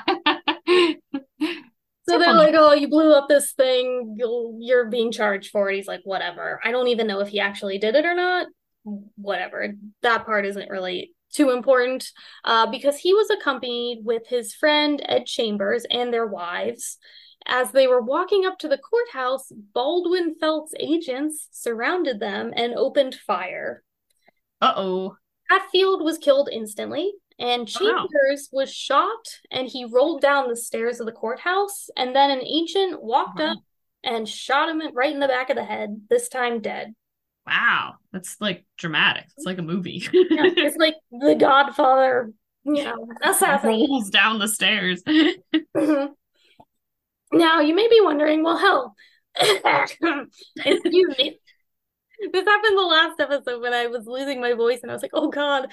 So they're like, "Oh, you blew up this thing. you are being charged for it." He's like, "Whatever. I don't even know if he actually did it or not. Whatever. That part isn't really too important uh, because he was accompanied with his friend Ed Chambers and their wives. As they were walking up to the courthouse, Baldwin Felts agents surrounded them and opened fire. Uh oh. Hatfield was killed instantly, and Chambers wow. was shot and he rolled down the stairs of the courthouse. And then an agent walked wow. up and shot him right in the back of the head, this time dead. Wow. That's like dramatic. It's like a movie. yeah, it's like The Godfather, you know, assassin. Rolls down the stairs. mm-hmm. Now, you may be wondering, well, hell, excuse me. This happened the last episode when I was losing my voice and I was like, oh God,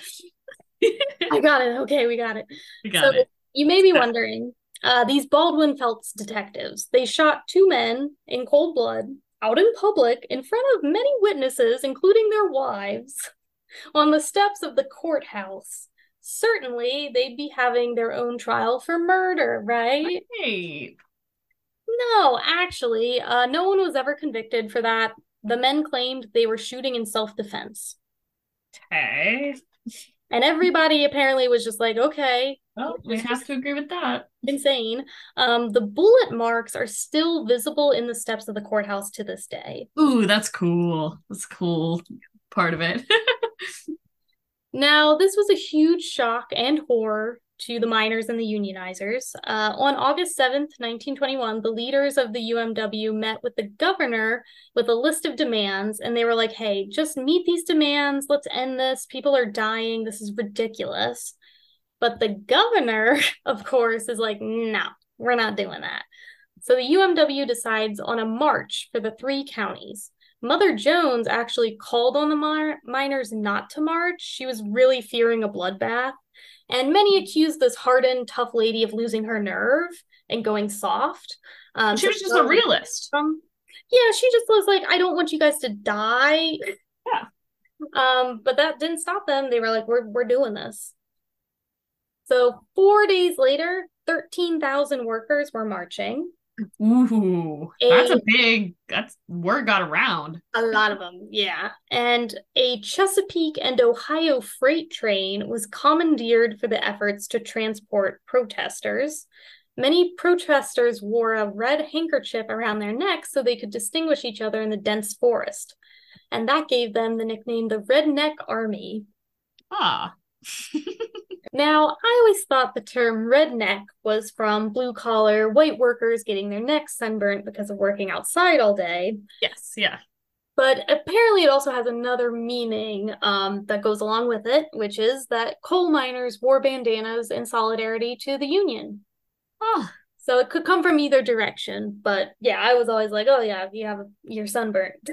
I got it. Okay, we got it. We got so it. You may be wondering, uh, these Baldwin Felts detectives, they shot two men in cold blood out in public in front of many witnesses, including their wives, on the steps of the courthouse. Certainly, they'd be having their own trial for murder, right? Right. No, actually, uh, no one was ever convicted for that. The men claimed they were shooting in self defense. Okay. And everybody apparently was just like, okay. Well, we have to agree with that. Insane. Um, the bullet marks are still visible in the steps of the courthouse to this day. Ooh, that's cool. That's cool part of it. now, this was a huge shock and horror to the miners and the unionizers. Uh, on August 7th, 1921, the leaders of the UMW met with the governor with a list of demands, and they were like, hey, just meet these demands. Let's end this. People are dying. This is ridiculous. But the governor, of course, is like, no, we're not doing that. So the UMW decides on a march for the three counties. Mother Jones actually called on the mar- miners not to march. She was really fearing a bloodbath. And many accused this hardened, tough lady of losing her nerve and going soft. Um, she was just a realist. Um, yeah, she just was like, I don't want you guys to die. Yeah. Um, but that didn't stop them. They were like, we're we're doing this. So four days later, thirteen thousand workers were marching. Ooh, a, that's a big. That's word got around. A lot of them, yeah. And a Chesapeake and Ohio freight train was commandeered for the efforts to transport protesters. Many protesters wore a red handkerchief around their necks so they could distinguish each other in the dense forest, and that gave them the nickname the Redneck Army. Ah. Now, I always thought the term redneck was from blue collar white workers getting their necks sunburnt because of working outside all day. Yes, yeah. But apparently, it also has another meaning um, that goes along with it, which is that coal miners wore bandanas in solidarity to the union. Oh. So it could come from either direction. But yeah, I was always like, oh, yeah, you have your sunburnt.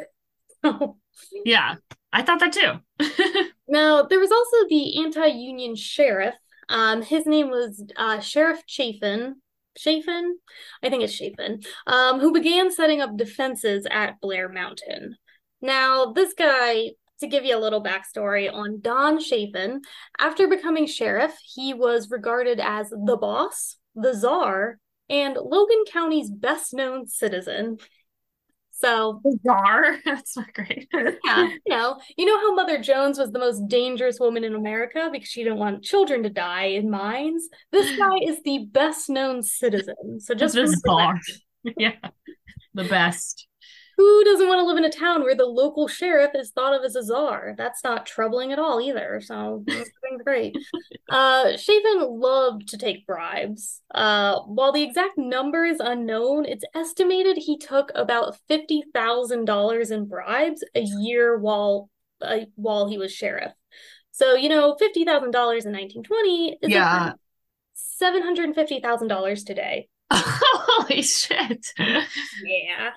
yeah, I thought that too. now, there was also the anti union sheriff. Um, his name was uh, Sheriff Chafin. Chafin? I think it's Chafin, um, who began setting up defenses at Blair Mountain. Now, this guy, to give you a little backstory on Don Chafin, after becoming sheriff, he was regarded as the boss, the czar, and Logan County's best known citizen. So bizarre. That's not great. yeah, you know, you know how Mother Jones was the most dangerous woman in America because she didn't want children to die in mines. This guy is the best known citizen. So just bizarre. yeah, the best who doesn't want to live in a town where the local sheriff is thought of as a czar? That's not troubling at all either. So that's great. Uh, Chafin loved to take bribes. Uh, while the exact number is unknown, it's estimated he took about fifty thousand dollars in bribes a year while uh, while he was sheriff. So you know, fifty thousand dollars in nineteen twenty is yeah. seven hundred fifty thousand dollars today. Holy shit! yeah.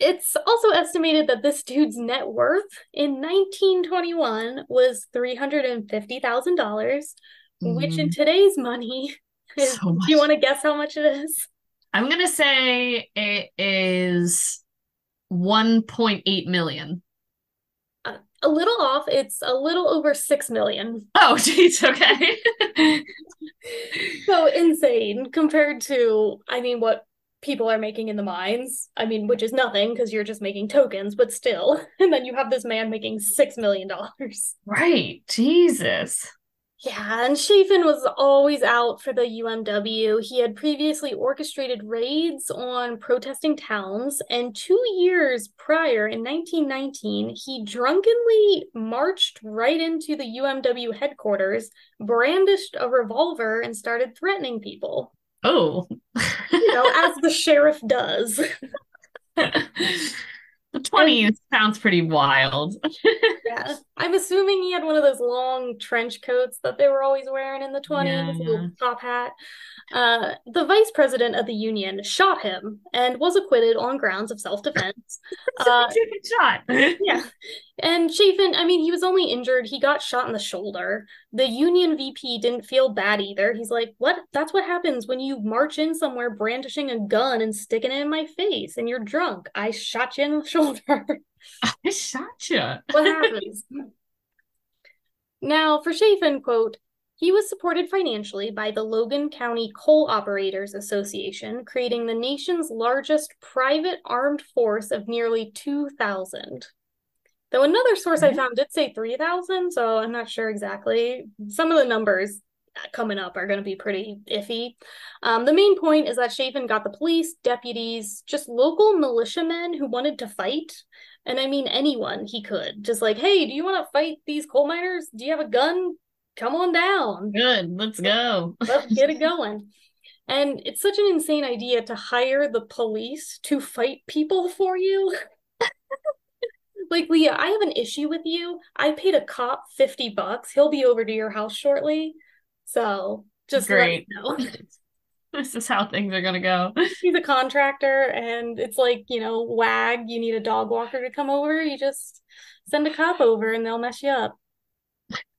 It's also estimated that this dude's net worth in 1921 was $350,000, mm-hmm. which in mm-hmm. today's money is, so do you want to guess how much it is? I'm going to say it is 1.8 million. Uh, a little off. It's a little over 6 million. Oh, geez. Okay. so insane compared to, I mean, what people are making in the mines. I mean, which is nothing because you're just making tokens, but still. And then you have this man making six million dollars. Right. Jesus. Yeah, and Chafin was always out for the UMW. He had previously orchestrated raids on protesting towns, and two years prior, in 1919, he drunkenly marched right into the UMW headquarters, brandished a revolver, and started threatening people. Oh. you know, as the sheriff does. The 20s sounds pretty wild. yeah. I'm assuming he had one of those long trench coats that they were always wearing in the 20s, yeah, yeah. top hat. Uh, the vice president of the union shot him and was acquitted on grounds of self defense. uh, shot. yeah. And Chafin, I mean, he was only injured. He got shot in the shoulder. The union VP didn't feel bad either. He's like, What? That's what happens when you march in somewhere brandishing a gun and sticking it in my face and you're drunk. I shot you in the shoulder. I shot you. what happens? Now, for Chafin, quote, he was supported financially by the Logan County Coal Operators Association, creating the nation's largest private armed force of nearly 2,000. Though another source mm-hmm. I found did say 3,000, so I'm not sure exactly. Some of the numbers coming up are going to be pretty iffy. Um, the main point is that Chafin got the police, deputies, just local militiamen who wanted to fight. And I mean, anyone he could. Just like, hey, do you want to fight these coal miners? Do you have a gun? come on down. Good, let's go. let's get it going. And it's such an insane idea to hire the police to fight people for you. like, Leah, I have an issue with you. I paid a cop 50 bucks. He'll be over to your house shortly. So just Great. know. this is how things are gonna go. He's a contractor, and it's like you know, wag. You need a dog walker to come over. You just send a cop over, and they'll mess you up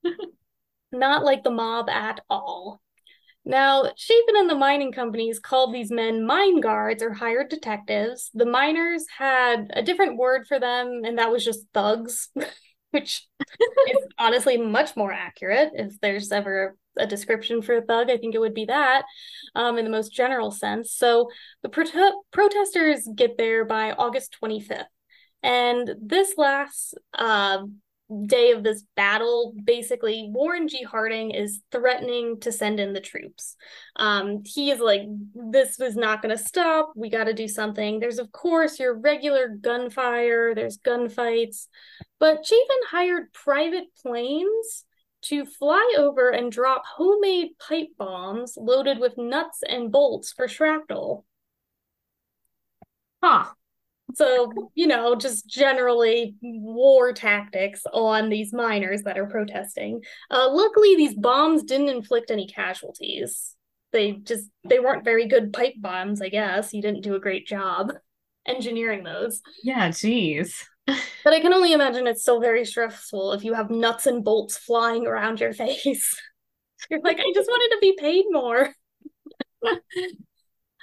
not like the mob at all. Now, Chafin and the mining companies called these men mine guards or hired detectives. The miners had a different word for them, and that was just thugs, which is honestly much more accurate. If there's ever a description for a thug, I think it would be that um, in the most general sense. So the pro- protesters get there by August 25th. And this lasts uh, day of this battle, basically, Warren G. Harding is threatening to send in the troops. Um, he is like, this was not going to stop. We got to do something. There's, of course, your regular gunfire, there's gunfights, but Chafin hired private planes to fly over and drop homemade pipe bombs loaded with nuts and bolts for shrapnel. Huh. So, you know, just generally war tactics on these miners that are protesting. Uh, luckily, these bombs didn't inflict any casualties. They just, they weren't very good pipe bombs, I guess. You didn't do a great job engineering those. Yeah, geez. but I can only imagine it's still very stressful if you have nuts and bolts flying around your face. You're like, I just wanted to be paid more.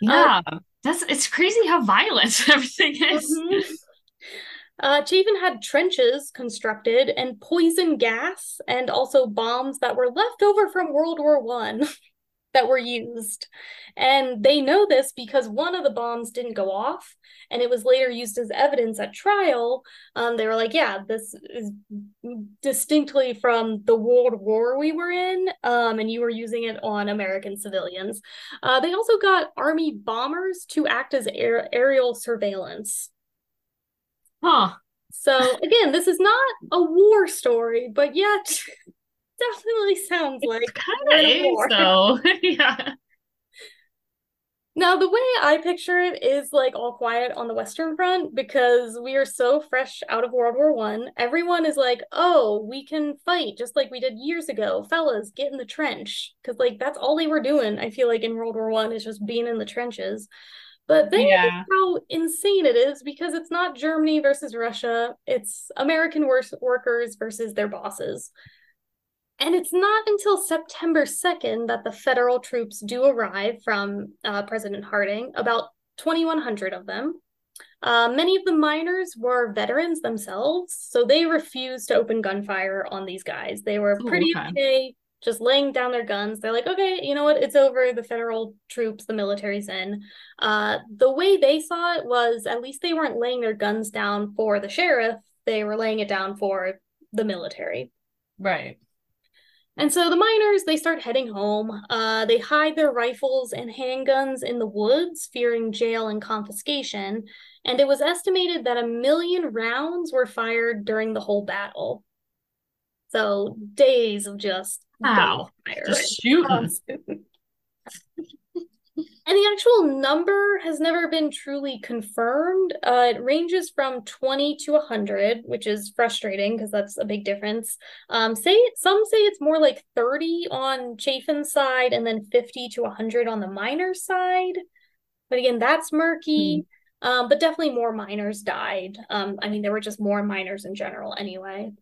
yeah. Uh, that's it's crazy how violent everything is. Mm-hmm. Uh, Chafin had trenches constructed and poison gas and also bombs that were left over from World War One. that were used. And they know this because one of the bombs didn't go off and it was later used as evidence at trial. Um, they were like, yeah, this is distinctly from the World War we were in, um, and you were using it on American civilians. Uh, they also got Army bombers to act as air- aerial surveillance. Huh. So again, this is not a war story, but yet definitely sounds like kind of though. yeah. Now the way I picture it is like all quiet on the Western Front because we are so fresh out of World War One. Everyone is like, "Oh, we can fight just like we did years ago, fellas. Get in the trench." Because like that's all they were doing. I feel like in World War One is just being in the trenches. But then yeah. how insane it is because it's not Germany versus Russia, it's American wor- workers versus their bosses. And it's not until September 2nd that the federal troops do arrive from uh, President Harding, about 2,100 of them. Uh, many of the miners were veterans themselves, so they refused to open gunfire on these guys. They were pretty Ooh, okay. okay just laying down their guns. They're like, okay, you know what? It's over. The federal troops, the military's in. Uh, the way they saw it was at least they weren't laying their guns down for the sheriff. They were laying it down for the military. Right. And so the miners, they start heading home. Uh, they hide their rifles and handguns in the woods, fearing jail and confiscation. And it was estimated that a million rounds were fired during the whole battle. So days of just wow, just shooting. And the actual number has never been truly confirmed. Uh, it ranges from 20 to 100, which is frustrating because that's a big difference. Um, say some say it's more like 30 on Chafin's side and then 50 to 100 on the miners side. But again, that's murky. Mm. Um, but definitely more miners died. Um, I mean, there were just more miners in general anyway.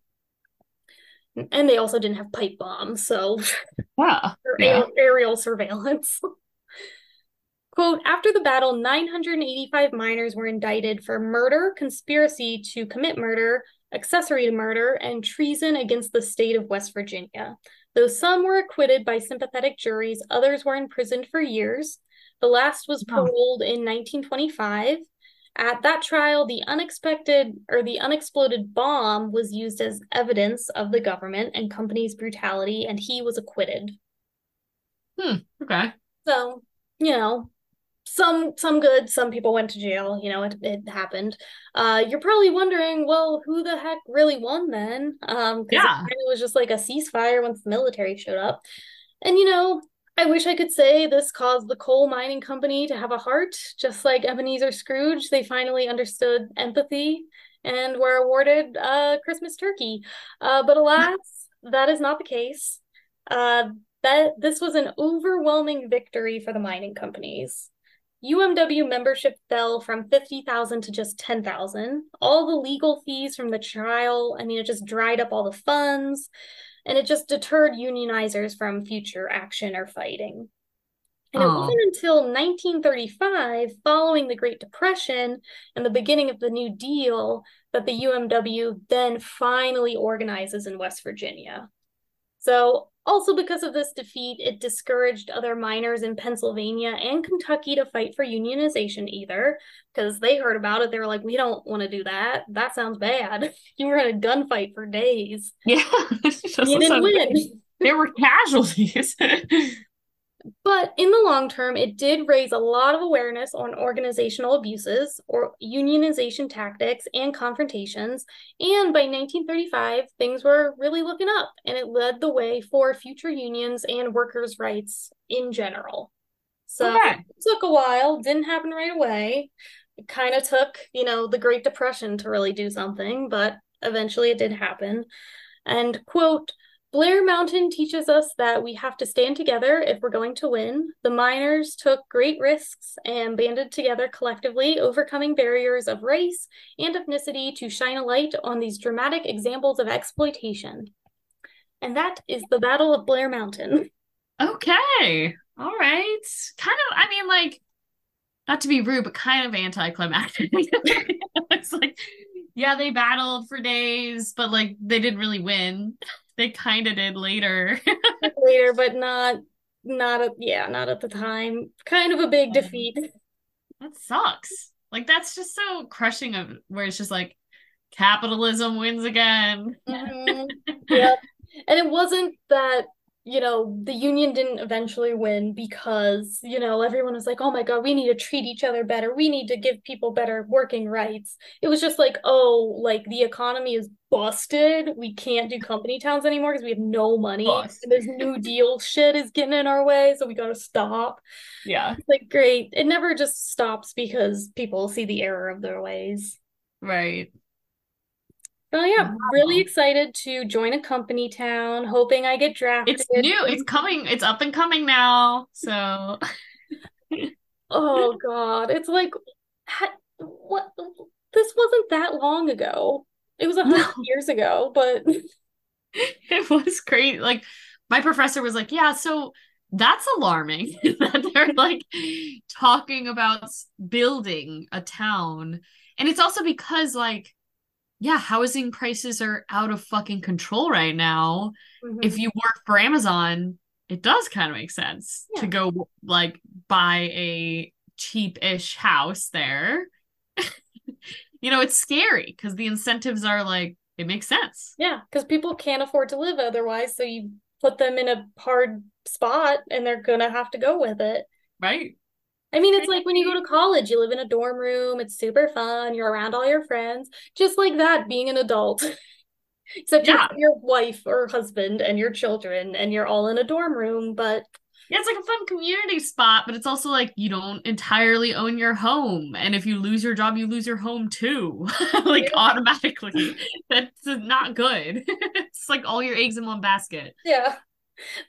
And they also didn't have pipe bombs, so yeah, yeah. aerial surveillance. Quote, after the battle, 985 miners were indicted for murder, conspiracy to commit murder, accessory to murder, and treason against the state of West Virginia. Though some were acquitted by sympathetic juries, others were imprisoned for years. The last was paroled oh. in 1925. At that trial, the unexpected or the unexploded bomb was used as evidence of the government and company's brutality, and he was acquitted. Hmm. Okay. So, you know, some some good some people went to jail you know it, it happened. Uh you're probably wondering well who the heck really won then? Um yeah. it was just like a ceasefire once the military showed up. And you know i wish i could say this caused the coal mining company to have a heart. Just like ebenezer scrooge they finally understood empathy and were awarded a christmas turkey. Uh but alas that is not the case. Uh that this was an overwhelming victory for the mining companies UMW membership fell from 50,000 to just 10,000. All the legal fees from the trial, I mean, it just dried up all the funds and it just deterred unionizers from future action or fighting. And it wasn't until 1935, following the Great Depression and the beginning of the New Deal, that the UMW then finally organizes in West Virginia. So also, because of this defeat, it discouraged other miners in Pennsylvania and Kentucky to fight for unionization either, because they heard about it. They were like, we don't want to do that. That sounds bad. You were in a gunfight for days. Yeah. you didn't win. There were casualties. But in the long term, it did raise a lot of awareness on organizational abuses or unionization tactics and confrontations. And by 1935, things were really looking up, and it led the way for future unions and workers' rights in general. So okay. it took a while, didn't happen right away. It kind of took, you know, the Great Depression to really do something, but eventually it did happen. And, quote, Blair Mountain teaches us that we have to stand together if we're going to win. The miners took great risks and banded together collectively, overcoming barriers of race and ethnicity to shine a light on these dramatic examples of exploitation. And that is the Battle of Blair Mountain. Okay. All right. Kind of, I mean, like, not to be rude, but kind of anticlimactic. it's like, yeah, they battled for days, but like they didn't really win. They kind of did later. later, but not not at yeah, not at the time. Kind of a big Yeah. defeat. That sucks. Like that's just so crushing of where it's just like capitalism wins again. Mhm. Yep. And it wasn't that, you know, the union didn't eventually win because, you know, everyone was like, oh my God, we need to treat each other better. We need to give people better working rights. It was just like, oh, like the economy is busted. We can't do company towns anymore because we have no money. And this New Deal shit is getting in our way, so we gotta stop. Yeah. It's like, great. It never just stops because people see the error of their ways. Right. So yeah, Wow. really excited to join a company town, hoping I get drafted. It's new. It's coming. It's up and coming now. So Oh God, it's like what? This wasn't that long ago. It was a hundred No. years ago, but it was great. Like my professor was like, "Yeah, so that's alarming that they're like talking about building a town." And it's also because like yeah, housing prices are out of fucking control right now. Mm-hmm. If you work for Amazon, it does kind of make sense to go like buy a cheap-ish house there. you know, it's scary because the incentives are like it makes sense. yeah, because people can't afford to live otherwise, so you put them in a hard spot, and they're gonna have to go with it. Right? I mean, it's like when you go to college, you live in a dorm room, it's super fun, you're around all your friends, just like that, being an adult. Except you're Yeah. your wife or husband and your children, and you're all in a dorm room, but Yeah, it's like a fun community spot, but it's also like you don't entirely own your home. And if you lose your job, you lose your home too. like Yeah. automatically. That's not good. it's like all your eggs in one basket. yeah.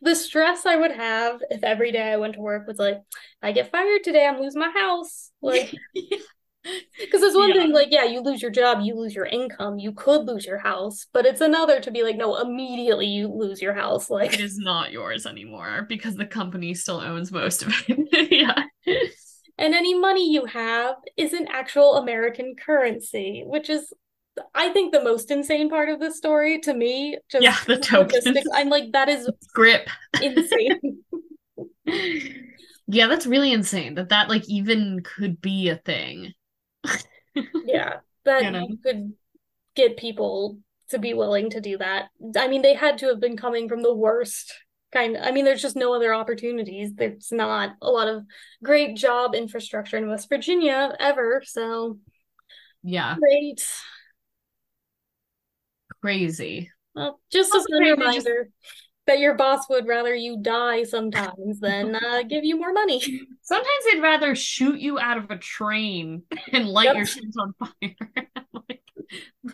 The stress I would have if every day I went to work was like, I get fired today, I'm losing my house. Like, because it's one Yeah. thing, like, yeah, you lose your job, you lose your income, you could lose your house, but it's another to be like, no, immediately you lose your house. Like, it is not yours anymore because the company still owns most of it. yeah. and any money you have isn't actual American currency, which is, I think, the most insane part of this story to me. Just Yeah, the logistics. I'm like, that is Grip. insane. Yeah, that's really insane that that like even could be a thing. yeah, that You know? you could get people to be willing to do that. I mean, they had to have been coming from the worst kind. I mean, there's just no other opportunities. There's not a lot of great job infrastructure in West Virginia ever. So Yeah, great. Crazy. Well, just a maybe just- reminder that your boss would rather you die sometimes than uh, give you more money. Sometimes they'd rather shoot you out of a train and light Yep. your shit on fire. like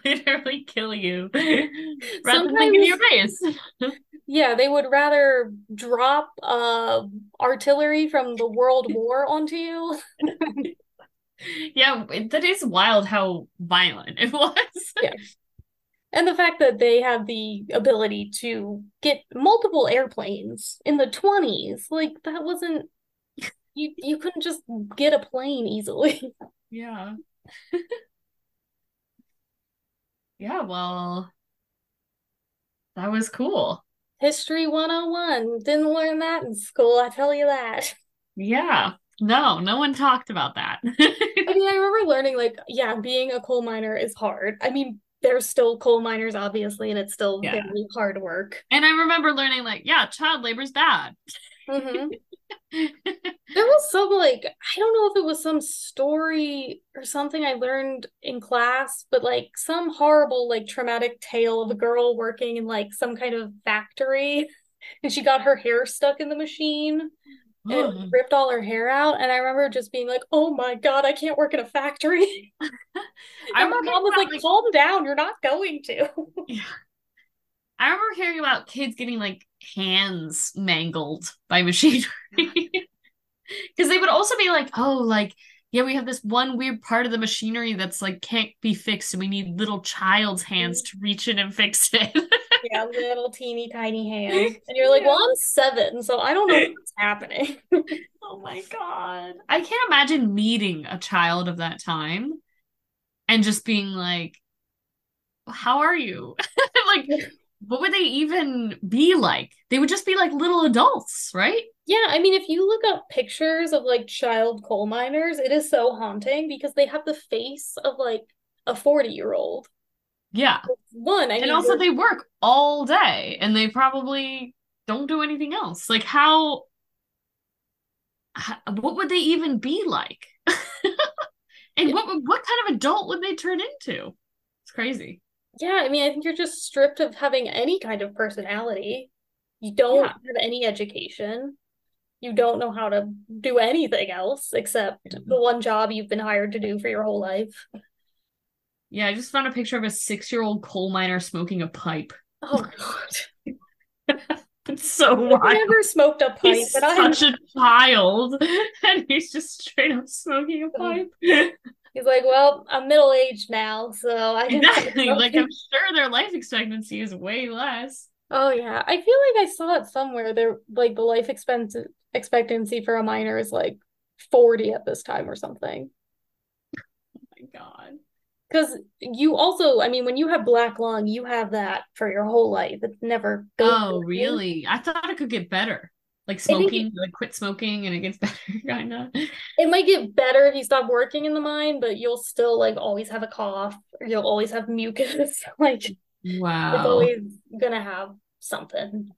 literally kill you. Rather than give you a raise. Yeah, they would rather drop uh artillery from the World War onto you. Yeah, that is wild how violent it was. Yeah. And the fact that they have the ability to get multiple airplanes in the 20s, like that wasn't you you couldn't just get a plane easily. Yeah. Yeah, well, that was cool. History 101. Didn't learn that in school, I tell you that. Yeah. No, no one talked about that. I mean, I remember learning like, yeah, being a coal miner is hard. I mean, there's still coal miners, obviously, and it's still Yeah. very hard work. And I remember learning, like, yeah, child labor is bad. Mhm. There was some like I don't know if it was some story or something I learned in class, but like some horrible like traumatic tale of a girl working in like some kind of factory and she got her hair stuck in the machine and it ripped all her hair out and I remember just being like, "Oh my God, I can't work in a factory." I And my mom was like, like- "Calm down, you're not going to." Yeah. I remember hearing about kids getting like hands mangled by machinery. Because they would also be like, oh, like, yeah, we have this one weird part of the machinery that's like can't be fixed, and we need little child's hands mm-hmm. to reach in and fix it. Yeah, little teeny tiny hands. And you're like, "Well, I'm 7, so I don't know what's happening." oh my God. I can't imagine meeting a child of that time and just being like, how are you? like, what would they even be like? They would just be like little adults, right? Yeah, I mean, if you look up pictures of like child coal miners, it is so haunting because they have the face of like a 40 year old. Yeah. One, I and also they work all day and they probably don't do anything else. Like how, how what would they even be like? and Yeah. what would- what kind of adult would they turn into? It's crazy. yeah, I mean, I think you're just stripped of having any kind of personality. You don't Yeah. have any education. You don't know how to do anything else except the one job you've been hired to do for your whole life. Yeah, I just found a picture of a six-year-old coal miner smoking a pipe. Oh God. It's so I've never smoked a pipe, He's but I such a child, and he's just straight up smoking a oh. pipe. he's like, well, I'm middle aged now, so I exactly. like I'm sure their life expectancy is way less. Oh yeah, I feel like I saw it somewhere. There, like the life expense expectancy for a miner is like 40 at this time or something. Oh my god. Because you also, I mean, when you have black lung, you have that for your whole life. It never goes Oh, away. really? I thought it could get better. Like smoking, like quit smoking and it gets better, kind of. It might get better if you stop working in the mine, but you'll still like always have a cough, or you'll always have mucus. Like it's Wow. always gonna have something,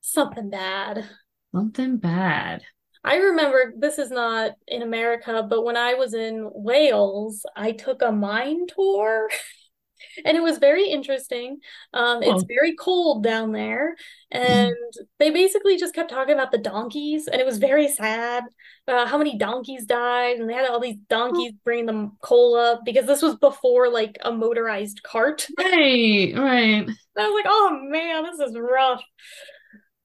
something bad. Something bad. I remember this is not in America, but when I was in Wales, I took a mine tour and it was very interesting. Um, it's Oh. very cold down there, and they basically just kept talking about the donkeys, and it was very sad uh, how many donkeys died, and they had all these donkeys bringing them coal up because this was before like a motorized cart. Right, right. I was like, oh man, this is rough.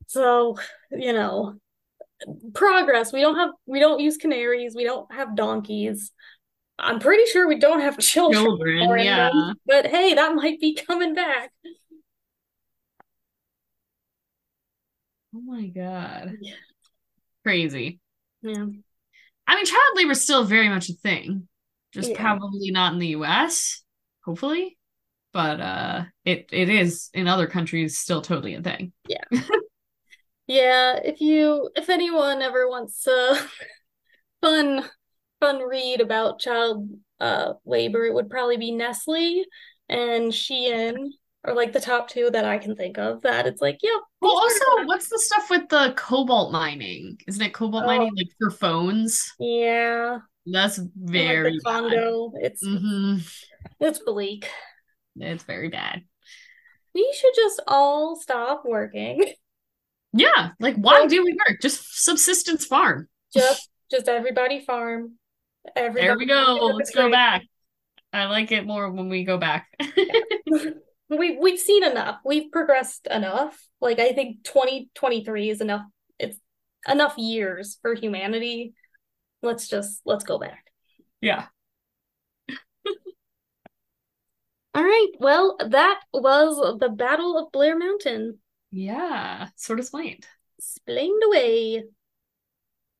So, you know, progress. We don't have we don't use canaries, we don't have donkeys. I'm pretty sure we don't have children Children, yeah. them, but hey, that might be coming back. Oh my god. Yeah. Crazy. Yeah. I mean, child labor is still very much a thing. Just Yeah. probably not in the US, hopefully. But uh it it is in other countries still totally a thing. Yeah, if you if anyone ever wants a fun fun read about child uh labor, it would probably be Nestle and Shein are like the top two that I can think of that it's like, yeah, Well, also, what's the stuff with the cobalt mining? Isn't it cobalt Oh. mining like for phones? yeah, That's and, like very. Congo. It's hmm it's bleak. It's very bad. We should just all stop working. Yeah, like why do we work? Just subsistence farm. Just just everybody farm. Everybody There we go. Let's go back. I like it more when we go back. We we've seen enough. We've progressed enough. Like I think 2023 is enough. It's enough years for humanity. Let's just let's go back. Yeah. All right. Well, that was the Battle of Blair Mountain. Yeah. Sort of explained. Explained away.